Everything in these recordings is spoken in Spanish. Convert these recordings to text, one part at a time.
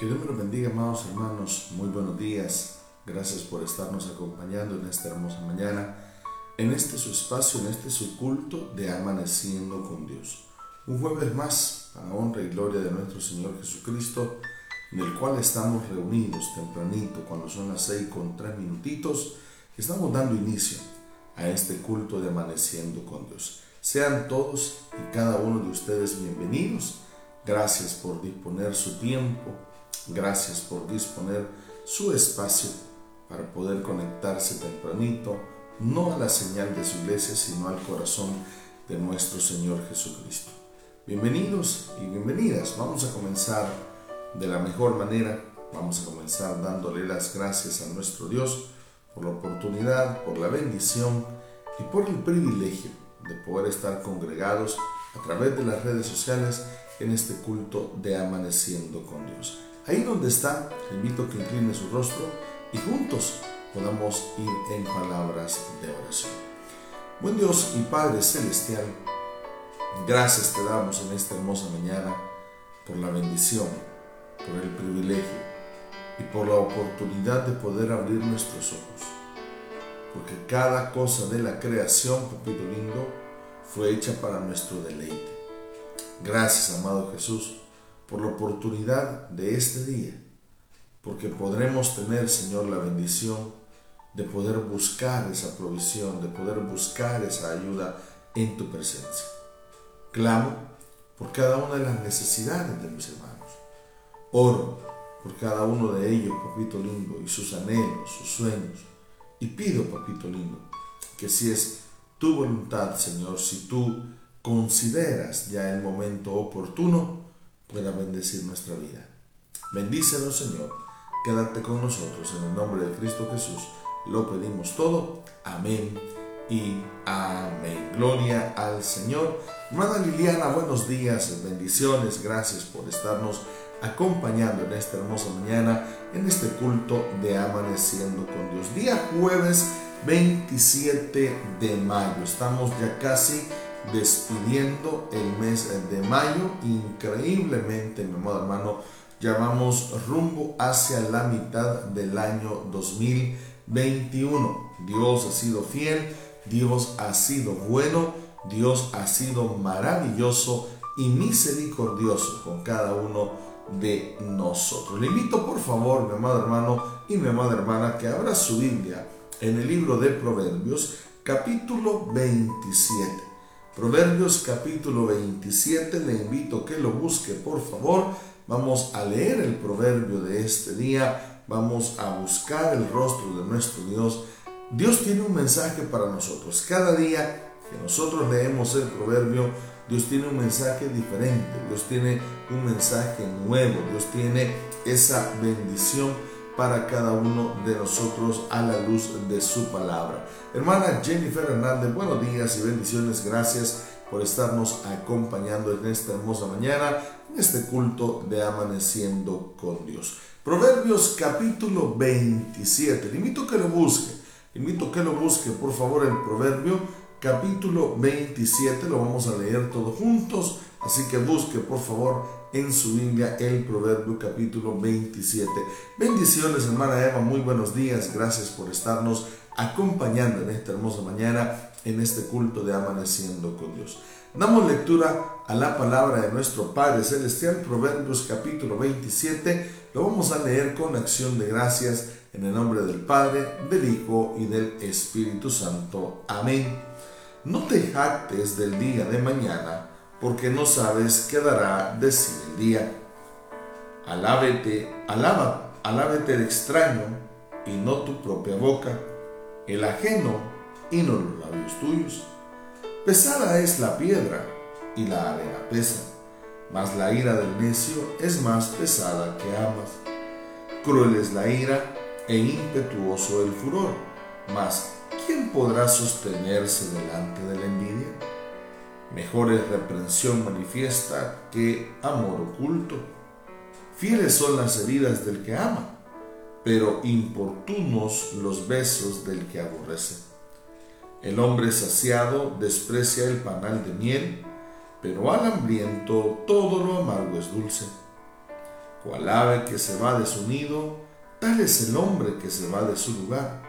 Que Dios me lo bendiga, amados hermanos. Muy buenos días. Gracias por estarnos acompañando en esta hermosa mañana, en este su espacio, en este su culto de amaneciendo con Dios. Un jueves más, a honra y gloria de nuestro Señor Jesucristo, en el cual estamos reunidos tempranito, cuando son las seis con tres minutitos, estamos dando inicio a este culto de amaneciendo con Dios. Sean todos y cada uno de ustedes bienvenidos. Gracias por disponer su tiempo. Gracias por disponer su espacio para poder conectarse tempranito, no a la señal de su iglesia, sino al corazón de nuestro Señor Jesucristo. Bienvenidos y bienvenidas. Vamos a comenzar de la mejor manera. Vamos a comenzar dándole las gracias a nuestro Dios por la oportunidad, por la bendición y por el privilegio de poder estar congregados a través de las redes sociales en este culto de amaneciendo con Dios. Ahí donde está, le invito a que incline su rostro y juntos podamos ir en palabras de oración. Buen Dios y Padre Celestial, gracias te damos en esta hermosa mañana por la bendición, por el privilegio y por la oportunidad de poder abrir nuestros ojos. Porque cada cosa de la creación, papito lindo, fue hecha para nuestro deleite. Gracias, amado Jesús, por la oportunidad de este día, porque podremos tener, Señor, la bendición de poder buscar esa provisión, de poder buscar esa ayuda en tu presencia. Clamo por cada una de las necesidades de mis hermanos. Oro por cada uno de ellos, papito lindo, y sus anhelos, sus sueños. Y pido, papito lindo, que si es tu voluntad, Señor, si tú consideras ya el momento oportuno, pueda bendecir nuestra vida. Bendícenos, Señor. Quédate con nosotros. En el nombre de Cristo Jesús lo pedimos todo. Amén y amén. Gloria al Señor. Hermana Liliana, buenos días, bendiciones. Gracias por estarnos acompañando en esta hermosa mañana, en este culto de amaneciendo con Dios. Día jueves 27 de mayo. Estamos ya casi despidiendo el mes de mayo. Increíblemente, mi amado hermano, ya vamos rumbo hacia la mitad del año 2021. Dios ha sido fiel, Dios ha sido bueno, Dios ha sido maravilloso y misericordioso con cada uno de nosotros. Le invito por favor, mi amado hermano y mi amada hermana, que abra su Biblia en el libro de Proverbios, capítulo 27. Proverbios capítulo 27, le invito que lo busque por favor. Vamos a leer el proverbio de este día, vamos a buscar el rostro de nuestro Dios. Dios tiene un mensaje para nosotros. Cada día que nosotros leemos el proverbio, Dios tiene un mensaje diferente, Dios tiene un mensaje nuevo, Dios tiene esa bendición para cada uno de nosotros a la luz de su palabra. Hermana Jennifer Hernández, buenos días y bendiciones. Gracias por estarnos acompañando en esta hermosa mañana, en este culto de amaneciendo con Dios. Proverbios capítulo 27. Le invito a que lo busque. Le invito a que lo busque, por favor, el proverbio capítulo 27. Lo vamos a leer todos juntos. Así que busque, por favor, en su Biblia el Proverbio capítulo 27. Bendiciones, hermana Eva, muy buenos días. Gracias por estarnos acompañando en esta hermosa mañana, en este culto de amaneciendo con Dios. Damos lectura a la palabra de nuestro Padre Celestial, Proverbios capítulo 27. Lo vamos a leer con acción de gracias en el nombre del Padre, del Hijo y del Espíritu Santo. Amén. No te jactes del día de mañana porque no sabes qué dará de sí el día. Alábete, alaba, alábete el extraño y no tu propia boca, el ajeno y no los labios tuyos. Pesada es la piedra y la arena pesa, mas la ira del necio es más pesada que ambas. Cruel es la ira e impetuoso el furor, mas ¿quién podrá sostenerse delante de la envidia? Mejor es reprensión manifiesta que amor oculto. Fieles son las heridas del que ama, pero importunos los besos del que aborrece. El hombre saciado desprecia el panal de miel, pero al hambriento todo lo amargo es dulce. Cual ave que se va de su nido, tal es el hombre que se va de su lugar.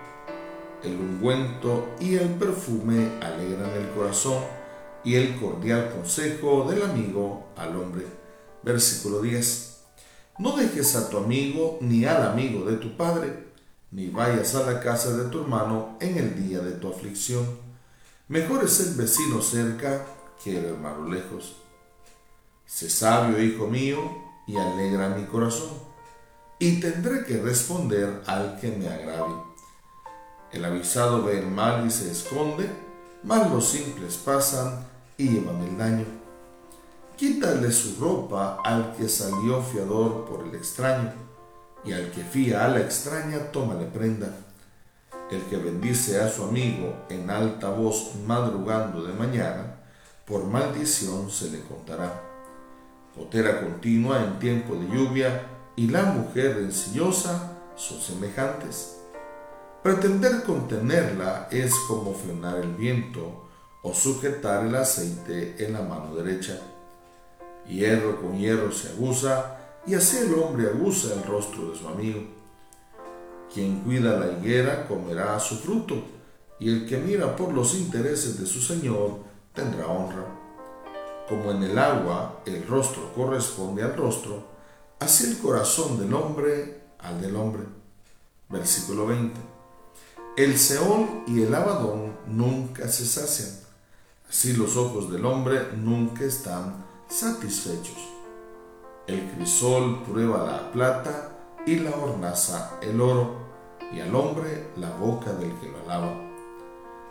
El ungüento y el perfume alegran el corazón y el cordial consejo del amigo al hombre. Versículo 10. No dejes a tu amigo ni al amigo de tu padre, ni vayas a la casa de tu hermano en el día de tu aflicción. Mejor es el vecino cerca que el hermano lejos. Sé sabio, hijo mío, y alegra mi corazón, y tendré que responder al que me agrave. El avisado ve el mal y se esconde, mas los simples pasan y llevan el daño. Quítale su ropa al que salió fiador por el extraño, y al que fía a la extraña, tómale prenda. El que bendice a su amigo en alta voz madrugando de mañana, por maldición se le contará. Gotera continua en tiempo de lluvia y la mujer rencillosa son semejantes. Pretender contenerla es como frenar el viento o sujetar el aceite en la mano derecha. Hierro con hierro se aguza y así el hombre aguza el rostro de su amigo. Quien cuida la higuera comerá su fruto, y el que mira por los intereses de su Señor tendrá honra. Como en el agua el rostro corresponde al rostro, así el corazón del hombre al del hombre. Versículo 20. El Seol y el Abadón nunca se sacian, así los ojos del hombre nunca están satisfechos. El crisol prueba la plata y la hornaza el oro, y al hombre la boca del que lo alaba.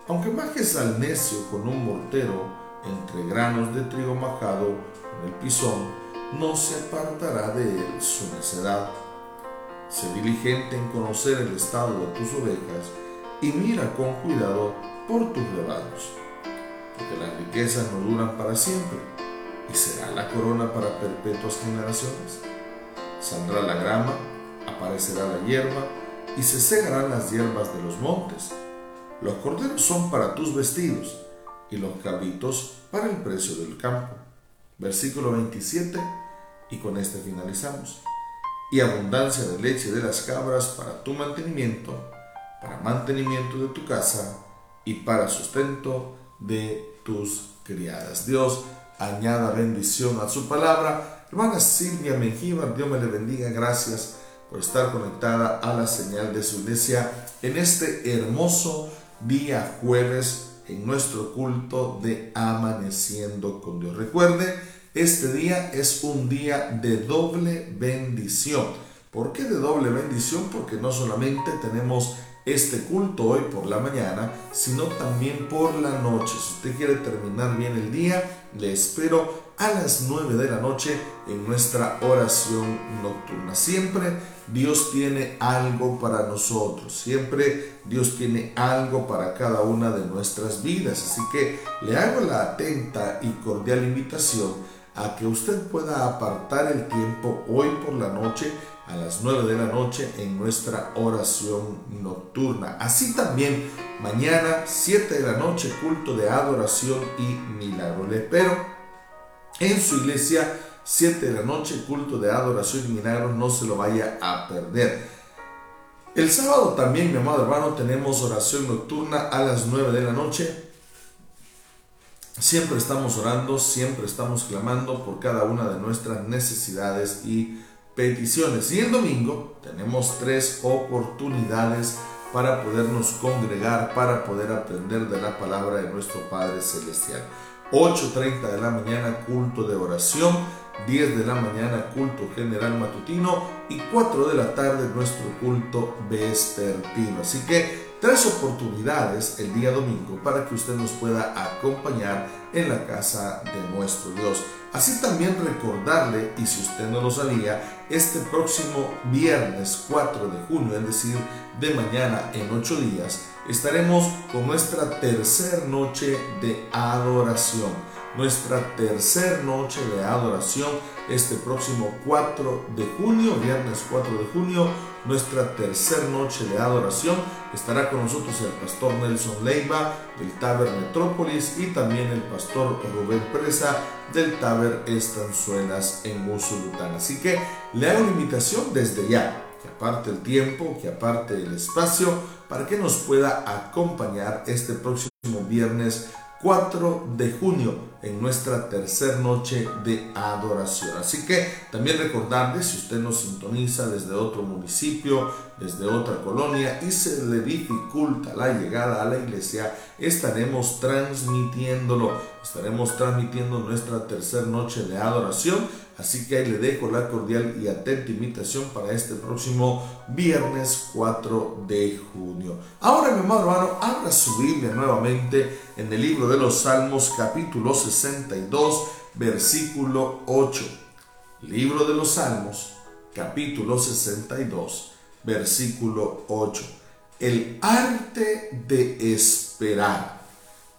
Aunque majes al necio con un mortero entre granos de trigo majado con el pisón, no se apartará de él su necedad. Sé diligente en conocer el estado de tus ovejas y mira con cuidado por tus rebaños, porque las riquezas no duran para siempre, y será la corona para perpetuas generaciones. Saldrá la grama, aparecerá la hierba, y se segarán las hierbas de los montes. Los corderos son para tus vestidos, y los cabritos para el precio del campo. Versículo 27, y con este finalizamos. Y abundancia de leche de las cabras para tu mantenimiento, para mantenimiento de tu casa y para sustento de criadas. Dios añada bendición a su palabra. Hermana Silvia Mengíbar, Dios me le bendiga. Gracias por estar conectada a la señal de su iglesia en este hermoso día jueves en nuestro culto de amaneciendo con Dios. Recuerde, este día es un día de doble bendición. ¿Por qué de doble bendición? Porque no solamente tenemos este culto hoy por la mañana, sino también por la noche. Si usted quiere terminar bien el día, le espero a las 9 de la noche en nuestra oración nocturna. Siempre Dios tiene algo para nosotros, siempre Dios tiene algo para cada una de nuestras vidas. Así que le hago la atenta y cordial invitación a que usted pueda apartar el tiempo hoy por la noche a las 9 de la noche en nuestra oración nocturna. Así también mañana 7 de la noche culto de adoración y milagro. Le espero en su iglesia 7 de la noche culto de adoración y milagro. No se lo vaya a perder. El sábado también, mi amado hermano, tenemos oración nocturna a las 9 de la noche. Siempre estamos orando, siempre estamos clamando por cada una de nuestras necesidades y peticiones. Y el domingo tenemos tres oportunidades para podernos congregar, para poder aprender de la palabra de nuestro Padre Celestial. 8.30 de la mañana culto de oración, 10 de la mañana culto general matutino y 4 de la tarde nuestro culto vespertino. Así que tres oportunidades el día domingo para que usted nos pueda acompañar en la casa de nuestro Dios. Así también recordarle, y si usted no lo sabía, este próximo viernes 4 de junio, es decir, de mañana en 8 días, estaremos con nuestra tercera noche de adoración. nuestra tercer noche de adoración este próximo 4 de junio, viernes 4 de junio, nuestra tercer noche de adoración. Estará con nosotros el pastor Nelson Leiva del Taber Metrópolis y también el pastor Rubén Presa del Taber Estanzuelas en Musulután. Así que le hago una invitación desde ya, que aparte el tiempo, que aparte el espacio, para que nos pueda acompañar este próximo viernes 4 de junio en nuestra tercera noche de adoración. Así que también recordarle, si usted nos sintoniza desde otro municipio, desde otra colonia y se le dificulta la llegada a la iglesia, estaremos transmitiéndolo, estaremos transmitiendo nuestra tercera noche de adoración Así que ahí le dejo la cordial y atenta invitación para este próximo viernes 4 de junio. Ahora, mi amado hermano, abra su Biblia nuevamente en el libro de los Salmos, capítulo 62, versículo 8. Libro de los Salmos, capítulo 62, versículo 8. El arte de esperar.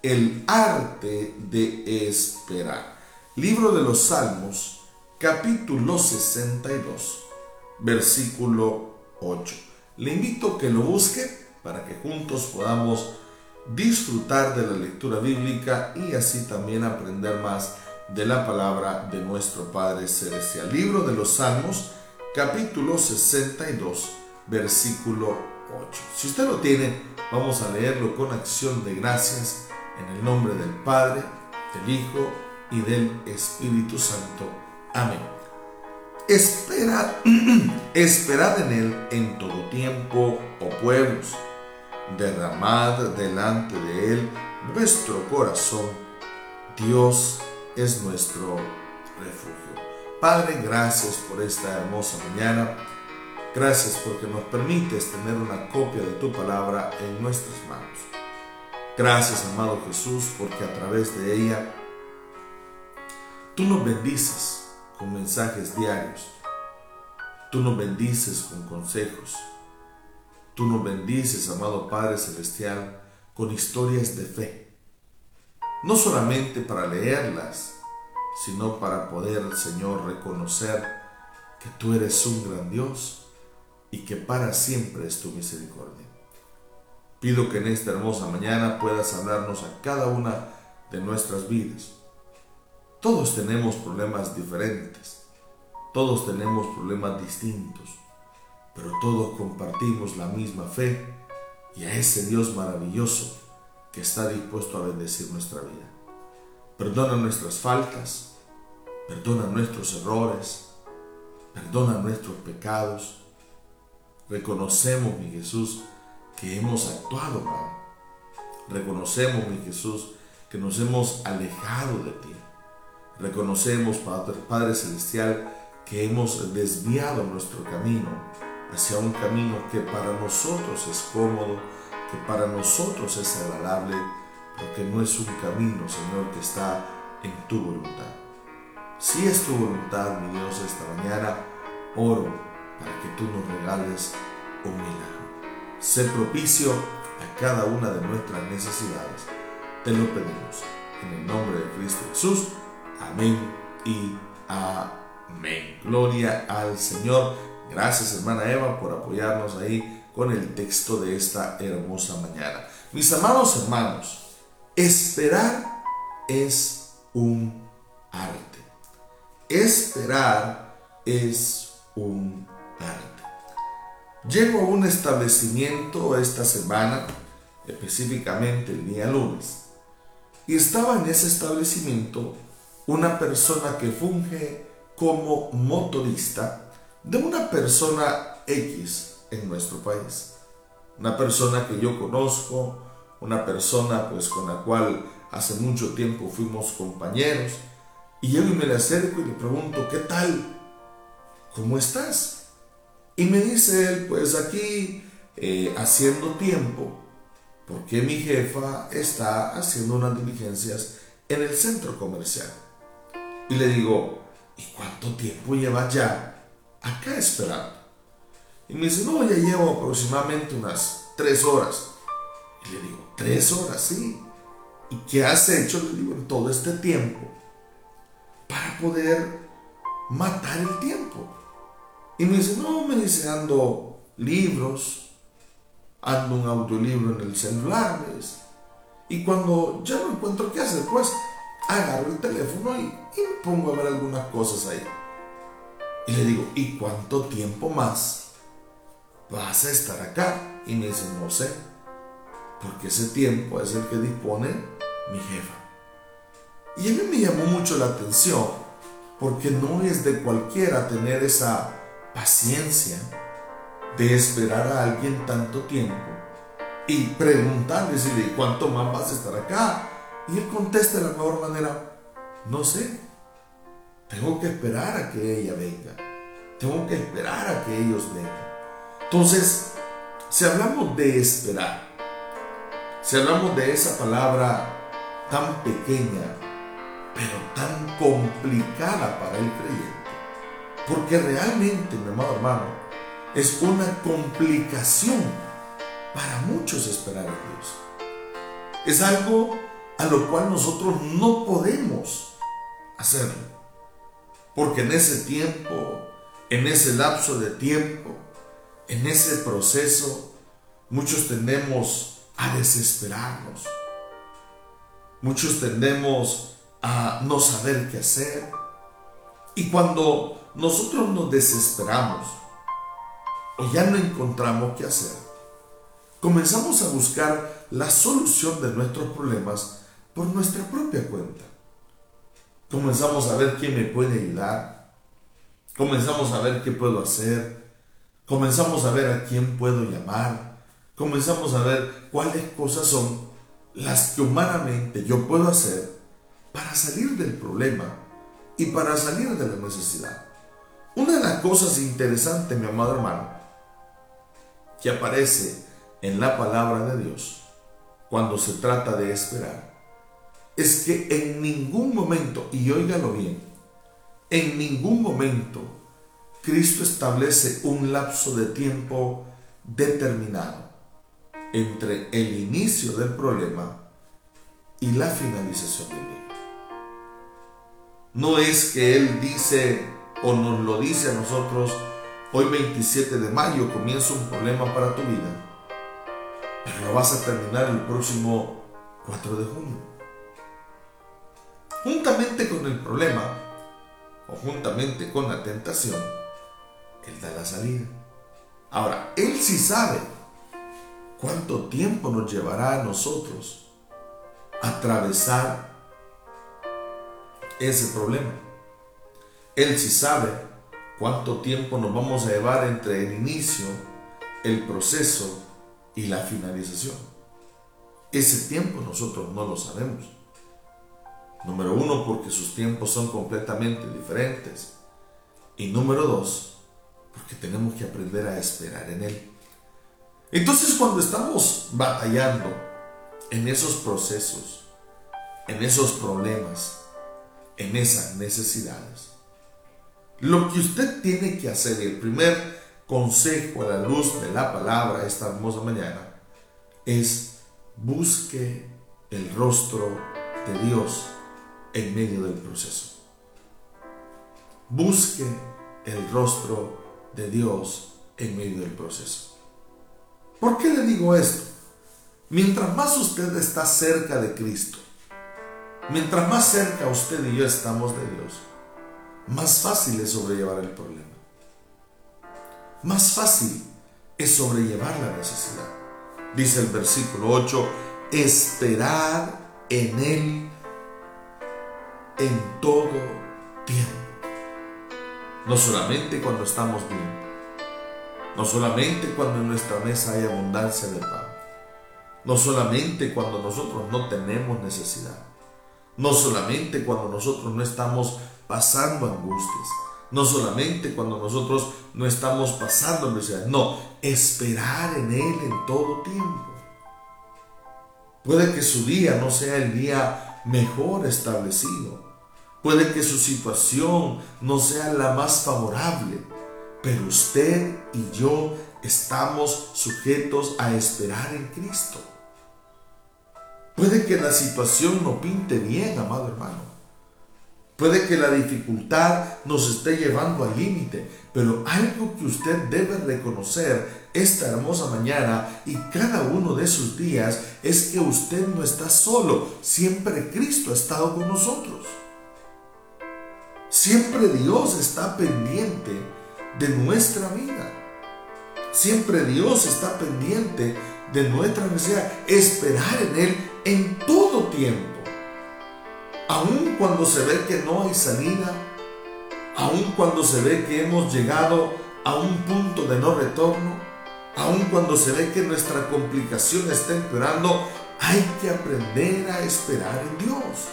El arte de esperar. Libro de los Salmos, capítulo 62, versículo 8. Le invito a que lo busque para que juntos podamos disfrutar de la lectura bíblica y así también aprender más de la palabra de nuestro Padre Celestial. Libro de los Salmos, capítulo 62, versículo 8. Si usted lo tiene, vamos a leerlo con acción de gracias en el nombre del Padre, del Hijo y del Espíritu Santo. Amén. Esperad, esperad en Él en todo tiempo, oh pueblos. Derramad delante de Él nuestro corazón. Dios es nuestro refugio. Padre, gracias por esta hermosa mañana. Gracias porque nos permites tener una copia de tu palabra en nuestras manos. Gracias, amado Jesús, porque a través de ella tú nos bendices con mensajes diarios. Tú nos bendices con consejos. Tú nos bendices, amado Padre Celestial, con historias de fe. No solamente para leerlas, sino para poder, Señor, reconocer que tú eres un gran Dios y que para siempre es tu misericordia. Pido que en esta hermosa mañana puedas hablarnos a cada una de nuestras vidas todos tenemos problemas diferentes, todos tenemos problemas distintos, pero todos compartimos la misma fe y a ese Dios maravilloso que está dispuesto a bendecir nuestra vida. Perdona nuestras faltas, perdona nuestros errores, perdona nuestros pecados. Reconocemos, mi Jesús, que hemos actuado mal. Reconocemos, mi Jesús, que nos hemos alejado de ti. Reconocemos, Padre, Celestial, que hemos desviado nuestro camino hacia un camino que para nosotros es cómodo, que para nosotros es agradable, pero que no es un camino, Señor, que está en tu voluntad. Si es tu voluntad, mi Dios, esta mañana, oro para que tú nos regales un milagro. Sé propicio a cada una de nuestras necesidades. Te lo pedimos en el nombre de Cristo Jesús. Amén y amén. Gloria al Señor. Gracias hermana Eva por apoyarnos ahí con el texto de esta hermosa mañana. Mis amados hermanos, esperar es un arte. Esperar es un arte. Llego a un establecimiento esta semana, específicamente el día lunes, y estaba en ese establecimiento una persona que funge como motorista de una persona X en nuestro país. Una persona que yo conozco, una persona pues con la cual hace mucho tiempo fuimos compañeros. Y yo me le acerco y le pregunto, ¿qué tal? ¿Cómo estás? Y me dice él, pues aquí eh, haciendo tiempo, porque mi jefa está haciendo unas diligencias en el centro comercial. Y le digo, ¿y cuánto tiempo llevas ya acá esperando? Y me dice, no, ya llevo aproximadamente unas tres horas. Y le digo, tres horas, sí. ¿y qué has hecho? Le digo, en todo este tiempo para poder matar el tiempo. Y me dice, no, me dice, ando libros, ando un audiolibro en el celular, Y cuando ya no encuentro qué hacer, pues agarro el teléfono y, y me pongo a ver algunas cosas ahí. Y le digo, ¿y cuánto tiempo más vas a estar acá? Y me dice, no sé, porque ese tiempo es el que dispone mi jefa. Y a mí me llamó mucho la atención, porque no es de cualquiera tener esa paciencia de esperar a alguien tanto tiempo y preguntarle, decirle, ¿cuánto más vas a estar acá? Y él contesta de la mejor manera, no sé, tengo que esperar a que ella venga, tengo que esperar a que ellos vengan. Entonces, si hablamos de esperar, si hablamos de esa palabra tan pequeña, pero tan complicada para el creyente, porque realmente, mi amado hermano, es una complicación para muchos esperar a Dios. Es algo a lo cual nosotros no podemos hacerlo. Porque en ese tiempo, en ese lapso de tiempo, en ese proceso, muchos tendemos a desesperarnos. Muchos tendemos a no saber qué hacer. Y cuando nosotros nos desesperamos, o ya no encontramos qué hacer, comenzamos a buscar la solución de nuestros problemas por nuestra propia cuenta. Comenzamos a ver quién me puede ayudar. Comenzamos a ver qué puedo hacer. Comenzamos a ver a quién puedo llamar. Comenzamos a ver cuáles cosas son las que humanamente yo puedo hacer para salir del problema y para salir de la necesidad. Una de las cosas interesantes, mi amado hermano, que aparece en la palabra de Dios cuando se trata de esperar es que en ningún momento, y óigalo bien, en ningún momento Cristo establece un lapso de tiempo determinado entre el inicio del problema y la finalización del mismo. No es que Él dice o nos lo dice a nosotros, Hoy 27 de mayo comienza un problema para tu vida, pero lo vas a terminar el próximo 4 de junio. Juntamente con el problema o juntamente con la tentación, Él da la salida. Ahora, Él sí sabe cuánto tiempo nos llevará a nosotros atravesar ese problema. Él sí sabe cuánto tiempo nos vamos a llevar entre el inicio, el proceso y la finalización. Ese tiempo nosotros no lo sabemos. Número uno, porque sus tiempos son completamente diferentes. Y número dos, porque tenemos que aprender a esperar en Él. Entonces cuando estamos batallando en esos procesos, en esos problemas, en esas necesidades, lo que usted tiene que hacer, el primer consejo a la luz de la palabra esta hermosa mañana, es busque el rostro de Dios en medio del proceso. Busque el rostro de Dios en medio del proceso. ¿Por qué le digo esto? Mientras más usted está cerca de Cristo, mientras más cerca usted y yo estamos de Dios, más fácil es sobrellevar el problema. Más fácil es sobrellevar la necesidad. Dice el versículo 8, esperar en Él en todo tiempo. No solamente cuando estamos bien, no solamente cuando en nuestra mesa hay abundancia de pan, no solamente cuando nosotros no tenemos necesidad, no solamente cuando nosotros no estamos pasando angustias. No solamente cuando nosotros no estamos pasando necesidades, no, esperar en Él en todo tiempo. Puede que su día no sea el día mejor establecido. Puede que su situación no sea la más favorable. Pero usted y yo estamos sujetos a esperar en Cristo. Puede que la situación no pinte bien, amado hermano. Puede que la dificultad nos esté llevando al límite, pero algo que usted debe reconocer esta hermosa mañana y cada uno de sus días es que usted no está solo, siempre Cristo ha estado con nosotros. Siempre Dios está pendiente de nuestra vida. Siempre Dios está pendiente de nuestra necesidad. Esperar en Él en todo tiempo. Aun cuando se ve que no hay salida, aun cuando se ve que hemos llegado a un punto de no retorno, aun cuando se ve que nuestra complicación está empeorando, hay que aprender a esperar en Dios.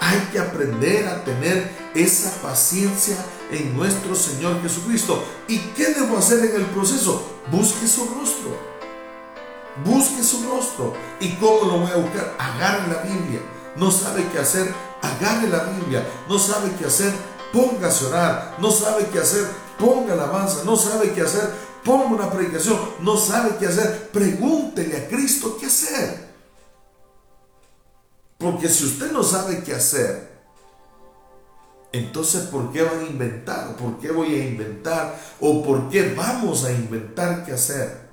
Hay que aprender a tener esa paciencia en nuestro Señor Jesucristo. ¿Y qué debo hacer en el proceso? Busque su rostro. Busque su rostro. ¿Y cómo lo voy a buscar? Agarre la Biblia no sabe qué hacer, agarre la Biblia, no sabe qué hacer, póngase a orar, no sabe qué hacer, ponga alabanza, no sabe qué hacer, ponga una predicación, no sabe qué hacer, pregúntele a Cristo qué hacer. Porque si usted no sabe qué hacer, entonces ¿por qué van a inventar? ¿Por qué voy a inventar? ¿O por qué vamos a inventar qué hacer?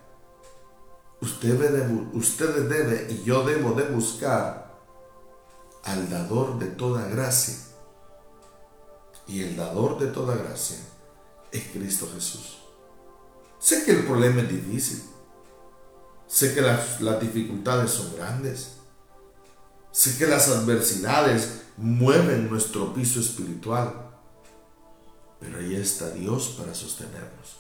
Usted debe, usted debe y yo debo de buscar al dador de toda gracia. Y el dador de toda gracia es Cristo Jesús. Sé que el problema es difícil. Sé que las, las dificultades son grandes. Sé que las adversidades mueven nuestro piso espiritual. Pero ahí está Dios para sostenernos.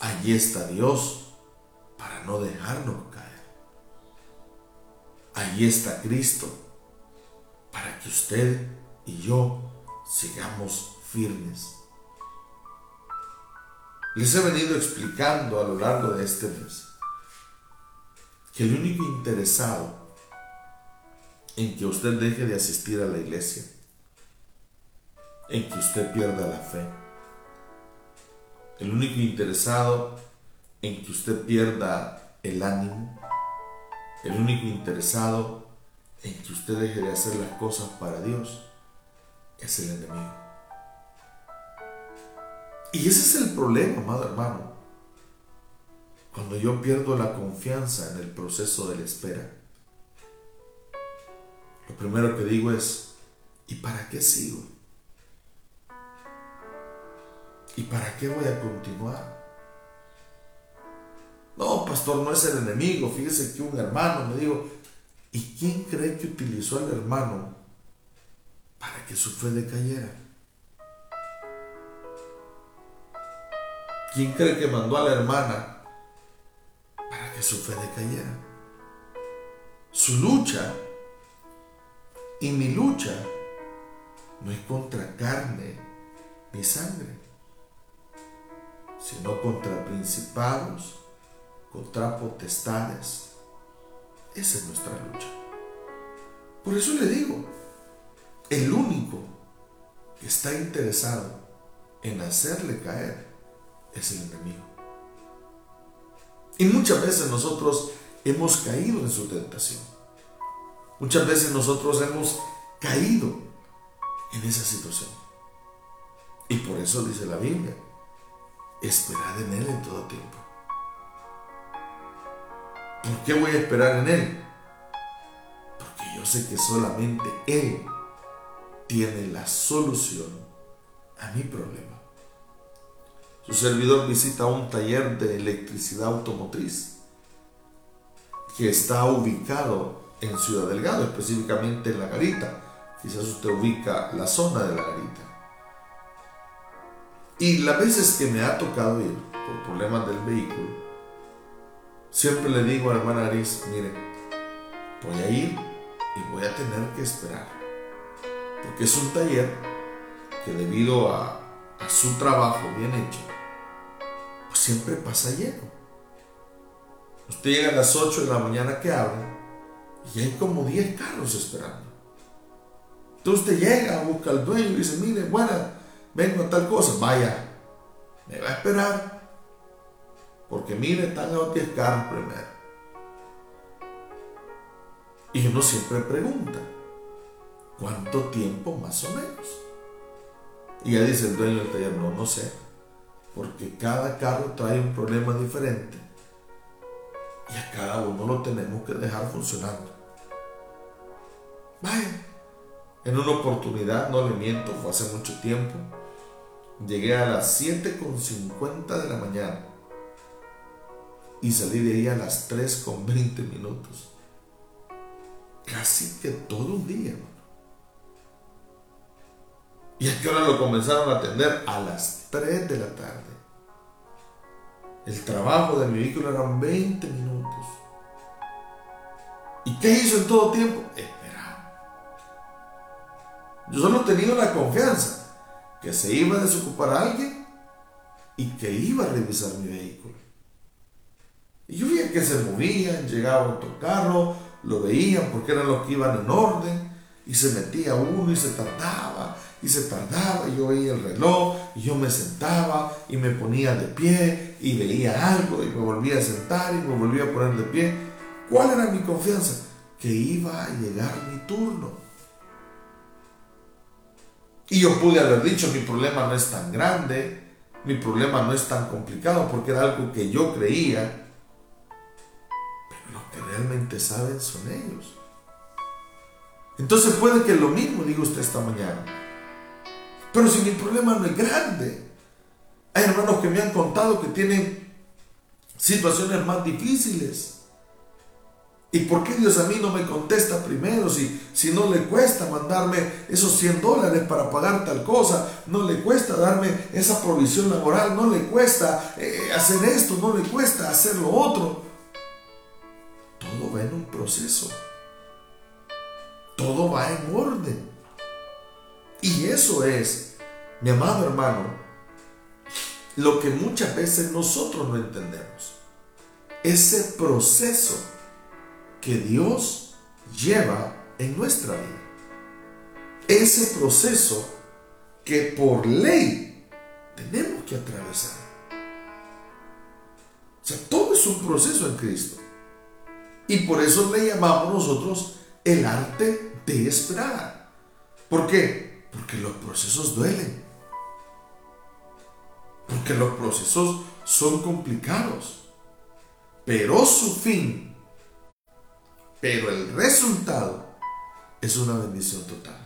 Allí está Dios para no dejarnos caer. Allí está Cristo para que usted y yo sigamos firmes. Les he venido explicando a lo largo de este mes que el único interesado en que usted deje de asistir a la iglesia, en que usted pierda la fe, el único interesado en que usted pierda el ánimo, el único interesado en que usted deje de hacer las cosas para Dios es el enemigo. Y ese es el problema, amado hermano. Cuando yo pierdo la confianza en el proceso de la espera, lo primero que digo es, ¿y para qué sigo? ¿Y para qué voy a continuar? No, pastor, no es el enemigo. Fíjese que un hermano me dijo, ¿y quién cree que utilizó al hermano para que su fe decayera? ¿Quién cree que mandó a la hermana para que su fe decayera? Su lucha y mi lucha no es contra carne ni sangre, sino contra principados contra potestades. Esa es nuestra lucha. Por eso le digo, el único que está interesado en hacerle caer es el enemigo. Y muchas veces nosotros hemos caído en su tentación. Muchas veces nosotros hemos caído en esa situación. Y por eso dice la Biblia, esperad en Él en todo tiempo. ¿Por qué voy a esperar en Él? Porque yo sé que solamente Él tiene la solución a mi problema. Su servidor visita un taller de electricidad automotriz que está ubicado en Ciudad Delgado, específicamente en La Garita. Quizás usted ubica la zona de La Garita. Y las veces que me ha tocado ir por problemas del vehículo, Siempre le digo a la hermana Aris, mire, voy a ir y voy a tener que esperar. Porque es un taller que debido a, su trabajo bien hecho, pues siempre pasa lleno. Usted llega a las 8 de la mañana que abre y hay como 10 carros esperando. Entonces usted llega, busca al dueño y dice, mire, bueno, vengo a tal cosa, vaya, me va a esperar porque mire, están los 10 carros primero. Y uno siempre pregunta, ¿cuánto tiempo más o menos? Y ya dice el dueño del taller, no, no sé, porque cada carro trae un problema diferente y a cada uno lo tenemos que dejar funcionando. Vaya, en una oportunidad, no le miento, fue hace mucho tiempo, llegué a las 7.50 de la mañana y salí de ahí a las 3.20 minutos. Casi que todo un día, ¿Y a qué hora lo comenzaron a atender? A las 3 de la tarde. El trabajo de mi vehículo eran 20 minutos. ¿Y qué hizo en todo tiempo? Yo solo tenido la confianza que se iba a desocupar a alguien y que iba a revisar mi vehículo. Y yo veía que se movían, llegaba otro carro, lo veían porque eran los que iban en orden, y se metía uno y se tardaba, y se tardaba, y yo veía el reloj, y yo me sentaba, y me ponía de pie, y veía algo, y me volvía a sentar, y me volvía a poner de pie. ¿Cuál era mi confianza? Que iba a llegar mi turno. Y yo pude haber dicho, mi problema no es tan grande, mi problema no es tan complicado, porque era algo que yo creía. Realmente saben son ellos. Entonces puede que lo mismo diga usted esta mañana. Pero si mi problema no es grande, hay hermanos que me han contado que tienen situaciones más difíciles. ¿Y por qué Dios a mí no me contesta primero si, si no le cuesta mandarme esos 100 dólares para pagar tal cosa? No le cuesta darme esa provisión laboral, no le cuesta eh, hacer esto, no le cuesta hacer lo otro. Todo va en un proceso. Todo va en orden. Y eso es, mi amado hermano, lo que muchas veces nosotros no entendemos. Ese proceso que Dios lleva en nuestra vida. Ese proceso que por ley tenemos que atravesar. O sea, todo es un proceso en Cristo. Y por eso le llamamos nosotros el arte de esperar. ¿Por qué? Porque los procesos duelen. Porque los procesos son complicados. Pero su fin pero el resultado es una bendición total.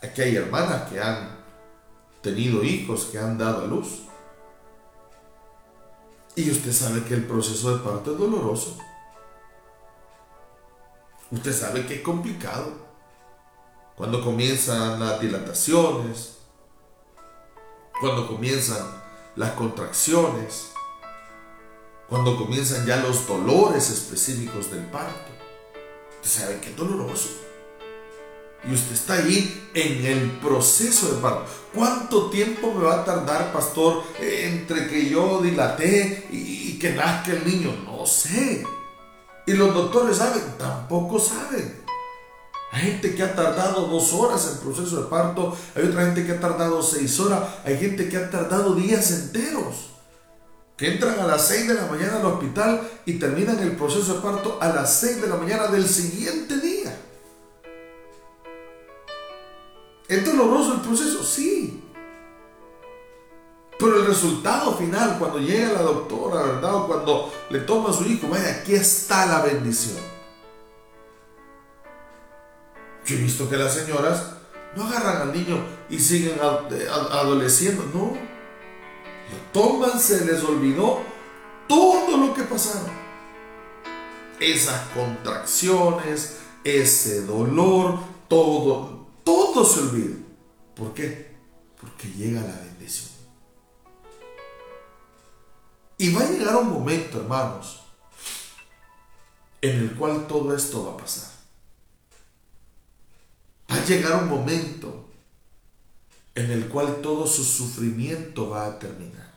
Aquí hay hermanas que han tenido hijos, que han dado a luz. Y usted sabe que el proceso de parto es doloroso. Usted sabe que es complicado. Cuando comienzan las dilataciones, cuando comienzan las contracciones, cuando comienzan ya los dolores específicos del parto. Usted sabe qué doloroso. Y usted está ahí en el proceso de parto. ¿Cuánto tiempo me va a tardar, pastor, entre que yo dilaté y, que nazca el niño? No sé. Y los doctores saben, tampoco saben. Hay gente que ha tardado dos horas en proceso de parto, hay otra gente que ha tardado seis horas, hay gente que ha tardado días enteros que entran a las 6 de la mañana al hospital y terminan el proceso de parto a las 6 de la mañana del siguiente día. ¿Es doloroso el proceso? Sí. Pero el resultado final, cuando llega la doctora, ¿verdad? O cuando le toma a su hijo, vaya, aquí está la bendición. Yo he visto que las señoras no agarran al niño y siguen adoleciendo, no toman, se les olvidó todo lo que pasaron. Esas contracciones, ese dolor, todo, todo se olvida. ¿Por qué? Porque llega la bendición. Y va a llegar un momento, hermanos, en el cual todo esto va a pasar. Va a llegar un momento en el cual todo su sufrimiento va a terminar.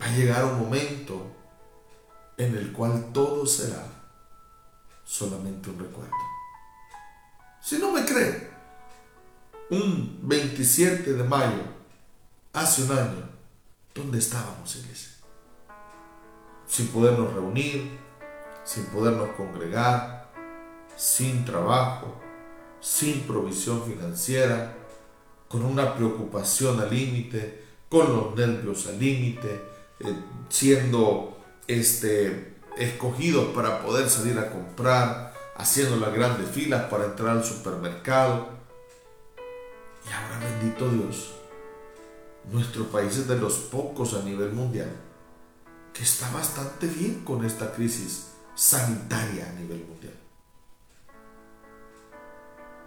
Va a llegar un momento en el cual todo será solamente un recuerdo. Si no me cree, un 27 de mayo, hace un año, ¿dónde estábamos, iglesia? Sin podernos reunir, sin podernos congregar, sin trabajo, sin provisión financiera, con una preocupación al límite, con los nervios al límite, eh, siendo este, escogidos para poder salir a comprar, haciendo las grandes filas para entrar al supermercado. Y ahora, bendito Dios, nuestro país es de los pocos a nivel mundial que está bastante bien con esta crisis sanitaria a nivel mundial.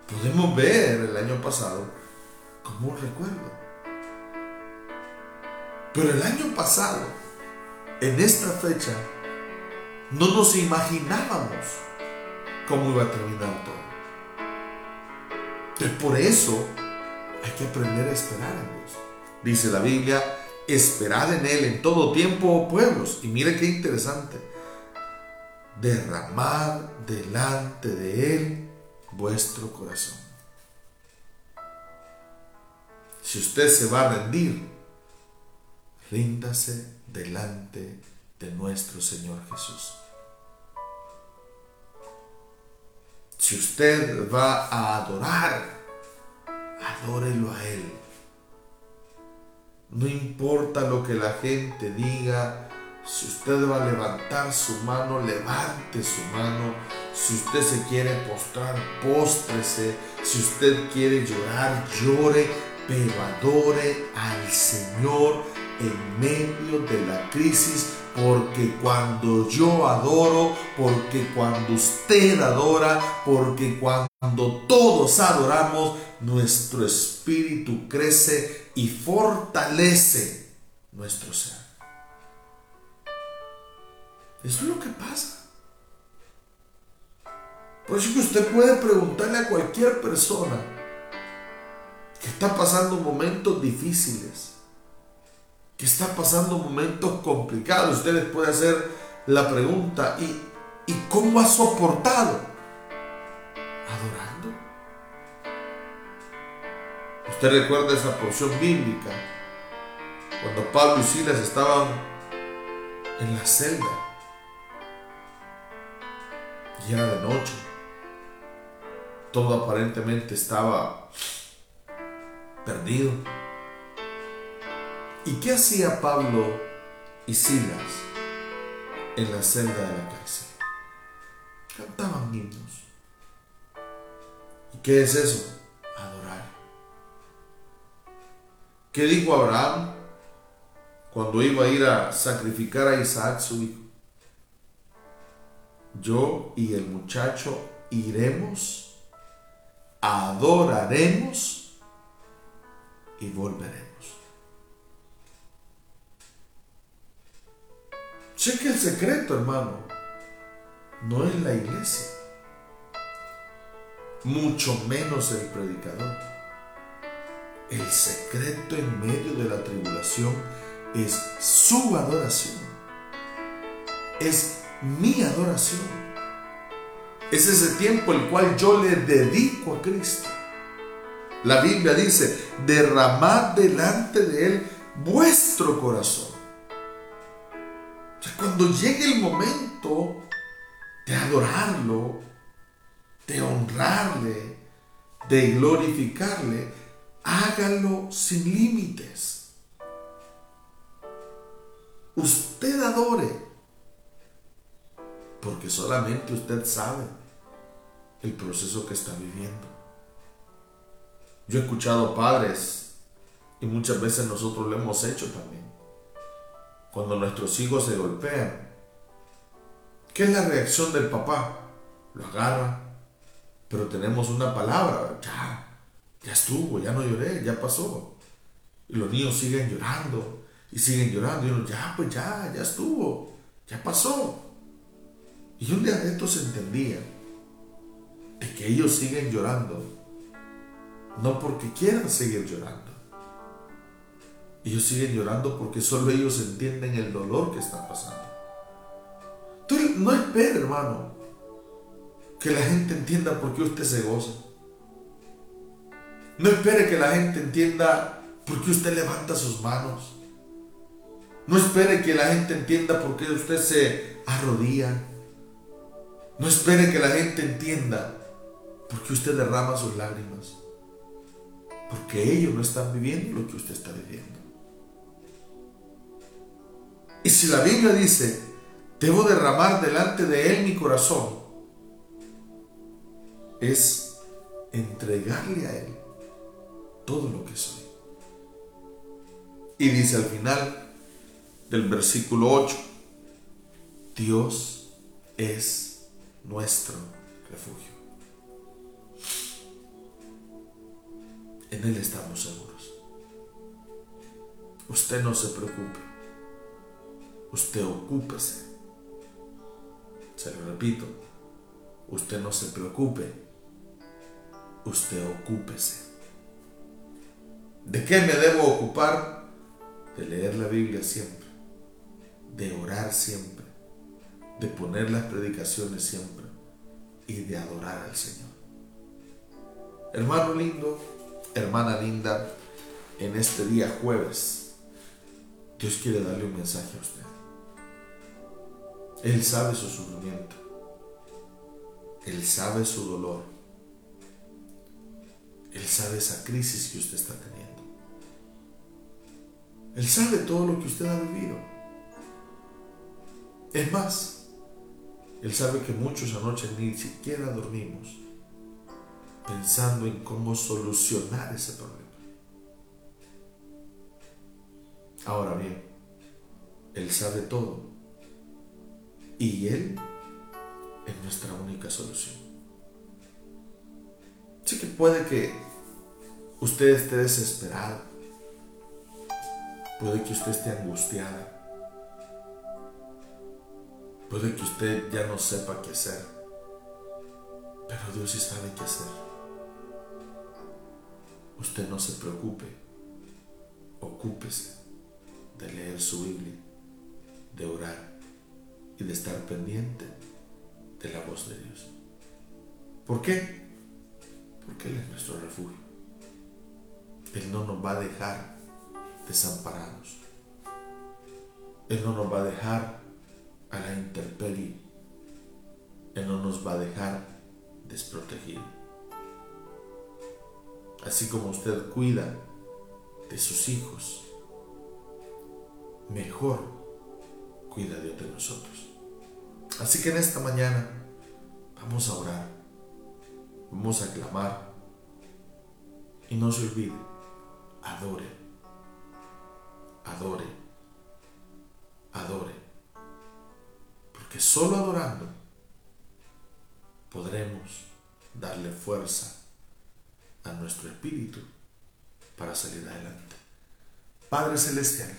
Podemos ver el año pasado como un recuerdo. Pero el año pasado, en esta fecha, no nos imaginábamos cómo iba a terminar todo. Entonces por eso hay que aprender a esperar. Dice la Biblia, esperad en Él en todo tiempo, oh pueblos. Y mire qué interesante. Derramad delante de Él vuestro corazón. Si usted se va a rendir, ríndase delante de nuestro Señor Jesús. Si usted va a adorar, adórelo a Él. No importa lo que la gente diga, si usted va a levantar su mano, levante su mano. Si usted se quiere postrar, póstrese. Si usted quiere llorar, llore, pero adore al Señor en medio de la crisis porque cuando yo adoro, porque cuando usted adora, porque cuando todos adoramos, nuestro espíritu crece y fortalece nuestro ser. Eso es lo que pasa. Por eso que usted puede preguntarle a cualquier persona que está pasando momentos difíciles que está pasando momentos complicados. Usted les puede hacer la pregunta, ¿y, ¿y cómo ha soportado? Adorando. Usted recuerda esa porción bíblica, cuando Pablo y Silas estaban en la celda, y de noche, todo aparentemente estaba perdido ¿Y qué hacía Pablo y Silas en la celda de la cárcel? Cantaban himnos. ¿Y qué es eso? Adorar. ¿Qué dijo Abraham cuando iba a ir a sacrificar a Isaac su hijo? Yo y el muchacho iremos, adoraremos y volveremos. Cheque el secreto, hermano. No es la iglesia. Mucho menos el predicador. El secreto en medio de la tribulación es su adoración. Es mi adoración. Es ese tiempo el cual yo le dedico a Cristo. La Biblia dice, derramad delante de Él vuestro corazón. Cuando llegue el momento de adorarlo, de honrarle, de glorificarle, hágalo sin límites. Usted adore, porque solamente usted sabe el proceso que está viviendo. Yo he escuchado padres y muchas veces nosotros lo hemos hecho también cuando nuestros hijos se golpean. ¿Qué es la reacción del papá? Lo agarra, pero tenemos una palabra, ya, ya estuvo, ya no lloré, ya pasó. Y los niños siguen llorando y siguen llorando y uno, ya, pues ya, ya estuvo, ya pasó. Y un día de estos entendía de que ellos siguen llorando, no porque quieran seguir llorando, ellos siguen llorando porque solo ellos entienden el dolor que está pasando. Tú no espere, hermano, que la gente entienda por qué usted se goza. No espere que la gente entienda por qué usted levanta sus manos. No espere que la gente entienda por qué usted se arrodilla. No espere que la gente entienda por qué usted derrama sus lágrimas. Porque ellos no están viviendo lo que usted está viviendo. Y si la Biblia dice, debo derramar delante de Él mi corazón, es entregarle a Él todo lo que soy. Y dice al final del versículo 8, Dios es nuestro refugio. En Él estamos seguros. Usted no se preocupe. Usted ocúpese. Se lo repito. Usted no se preocupe. Usted ocúpese. ¿De qué me debo ocupar? De leer la Biblia siempre. De orar siempre. De poner las predicaciones siempre. Y de adorar al Señor. Hermano lindo, hermana linda, en este día jueves, Dios quiere darle un mensaje a usted. Él sabe su sufrimiento. Él sabe su dolor. Él sabe esa crisis que usted está teniendo. Él sabe todo lo que usted ha vivido. Es más, Él sabe que muchos anoche ni siquiera dormimos pensando en cómo solucionar ese problema. Ahora bien, Él sabe todo y Él es nuestra única solución. Sí que puede que usted esté desesperado, puede que usted esté angustiada, puede que usted ya no sepa qué hacer, pero Dios sí sabe qué hacer. Usted no se preocupe, ocúpese de leer su Biblia, de orar y de estar pendiente de la voz de Dios. ¿Por qué? Porque Él es nuestro refugio. Él no nos va a dejar desamparados. Él no nos va a dejar a la intemperie. Él no nos va a dejar desprotegidos así como usted cuida de sus hijos, mejor cuida Dios de nosotros. Así que en esta mañana vamos a orar, vamos a clamar y no se olvide, adore, adore, adore, porque solo adorando podremos darle fuerza a nuestro espíritu para salir adelante. Padre Celestial,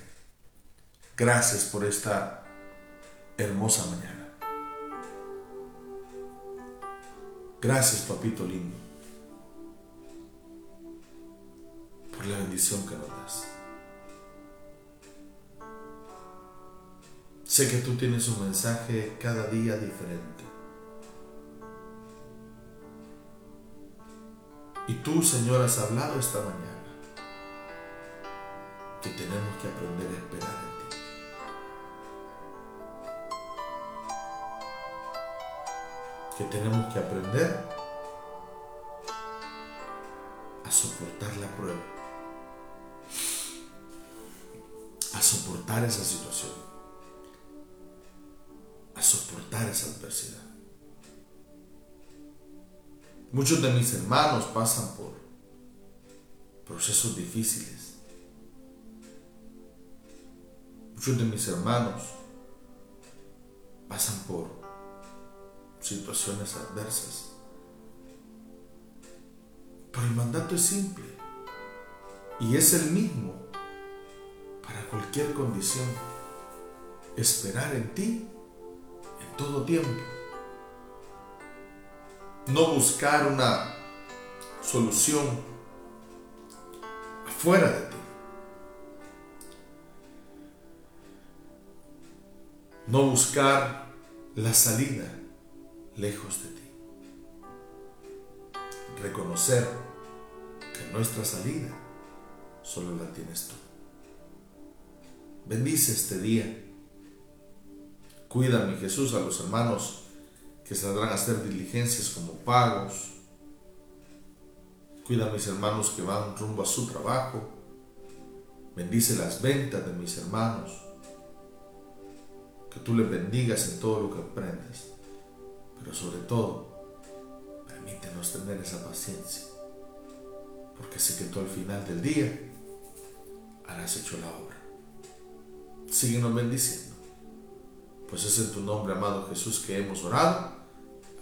gracias por esta hermosa mañana. Gracias, papito lindo, por la bendición que nos das. Sé que tú tienes un mensaje cada día diferente. Y tú, Señor, has hablado esta mañana que tenemos que aprender a esperar en ti. Que tenemos que aprender a soportar la prueba, a soportar esa situación, soportar esa adversidad. Muchos de mis hermanos pasan por procesos difíciles. Muchos de mis hermanos pasan por situaciones adversas. Pero el mandato es simple y es el mismo para cualquier condición. Esperar en ti todo tiempo no buscar una solución afuera de ti. No buscar la salida lejos de ti. Reconocer que nuestra salida solo la tienes tú. Bendice este día. Cuida, mi Jesús, a los hermanos que saldrán a hacer diligencias como pagos. Cuida a mis hermanos que van rumbo a su trabajo. Bendice las ventas de mis hermanos. Que tú les bendigas en todo lo que aprendes. Pero sobre todo, permítenos tener esa paciencia. Porque sé que tú al final del día harás hecho la obra. Síguenos bendiciendo. Pues es en tu nombre, amado Jesús, que hemos orado.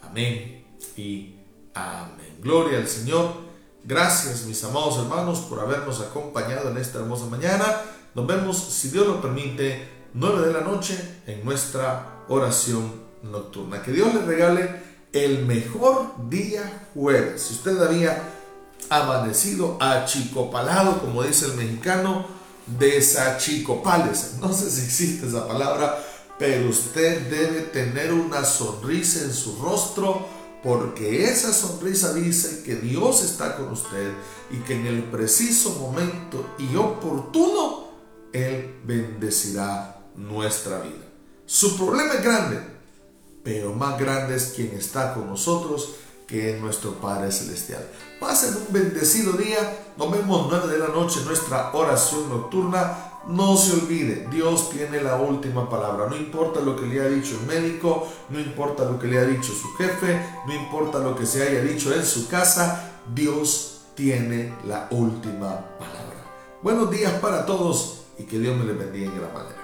Amén y amén. Gloria al Señor. Gracias, mis amados hermanos, por habernos acompañado en esta hermosa mañana. Nos vemos, si Dios lo permite, 9 de la noche en nuestra oración nocturna. Que Dios les regale el mejor día jueves. Si usted había amanecido achicopalado, como dice el mexicano, desachicopales. No sé si existe esa palabra, pero usted debe tener una sonrisa en su rostro porque esa sonrisa dice que Dios está con usted y que en el preciso momento y oportuno Él bendecirá nuestra vida. Su problema es grande, pero más grande es quien está con nosotros que es nuestro Padre Celestial. Pasen un bendecido día. Nos vemos 9 de la noche en nuestra oración nocturna. No se olvide, Dios tiene la última palabra. No importa lo que le ha dicho el médico, no importa lo que le ha dicho su jefe, no importa lo que se haya dicho en su casa, Dios tiene la última palabra. Buenos días para todos y que Dios me les bendiga en gran manera.